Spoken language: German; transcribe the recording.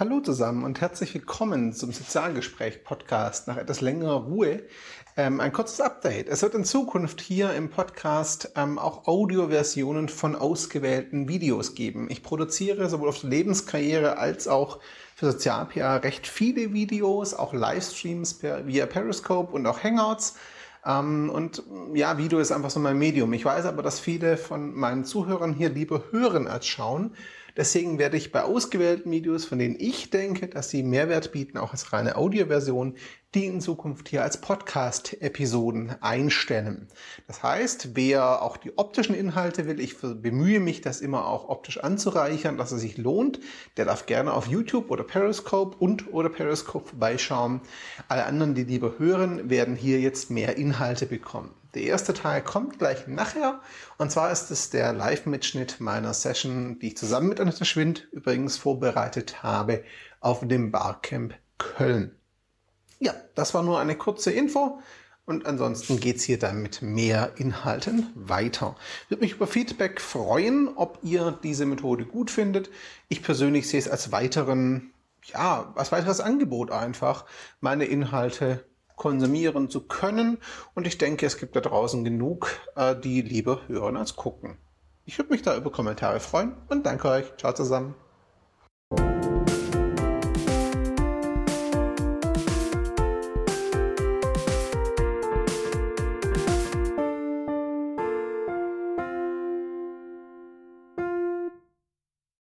Hallo zusammen und herzlich willkommen zum Sozialgespräch-Podcast nach etwas längerer Ruhe. Ähm, ein kurzes Update. Es wird in Zukunft hier im Podcast ähm, auch Audioversionen von ausgewählten Videos geben. Ich produziere sowohl auf der Lebenskarriere als auch für Sozial-PR recht viele Videos, auch Livestreams per, via Periscope und auch Hangouts. Ähm, und ja, Video ist einfach so mein Medium. Ich weiß aber, dass viele von meinen Zuhörern hier lieber hören als schauen. Deswegen werde ich bei ausgewählten Videos, von denen ich denke, dass sie Mehrwert bieten, auch als reine Audioversion, die in Zukunft hier als Podcast-Episoden einstellen. Das heißt, wer auch die optischen Inhalte will, ich bemühe mich, das immer auch optisch anzureichern, dass es sich lohnt, der darf gerne auf YouTube oder Periscope und oder Periscope vorbeischauen. Alle anderen, die lieber hören, werden hier jetzt mehr Inhalte bekommen. Der erste Teil kommt gleich nachher. Und zwar ist es der Live-Mitschnitt meiner Session, die ich zusammen mit Annette Schwind übrigens vorbereitet habe auf dem Barcamp Köln. Ja, das war nur eine kurze Info. Und ansonsten geht's hier dann mit mehr Inhalten weiter. Würde mich über Feedback freuen, ob ihr diese Methode gut findet. Ich persönlich sehe es als weiteren, ja, als weiteres Angebot einfach, meine Inhalte konsumieren zu können. Und ich denke, es gibt da draußen genug, äh, die lieber hören als gucken. Ich würde mich da über Kommentare freuen und danke euch. Ciao zusammen.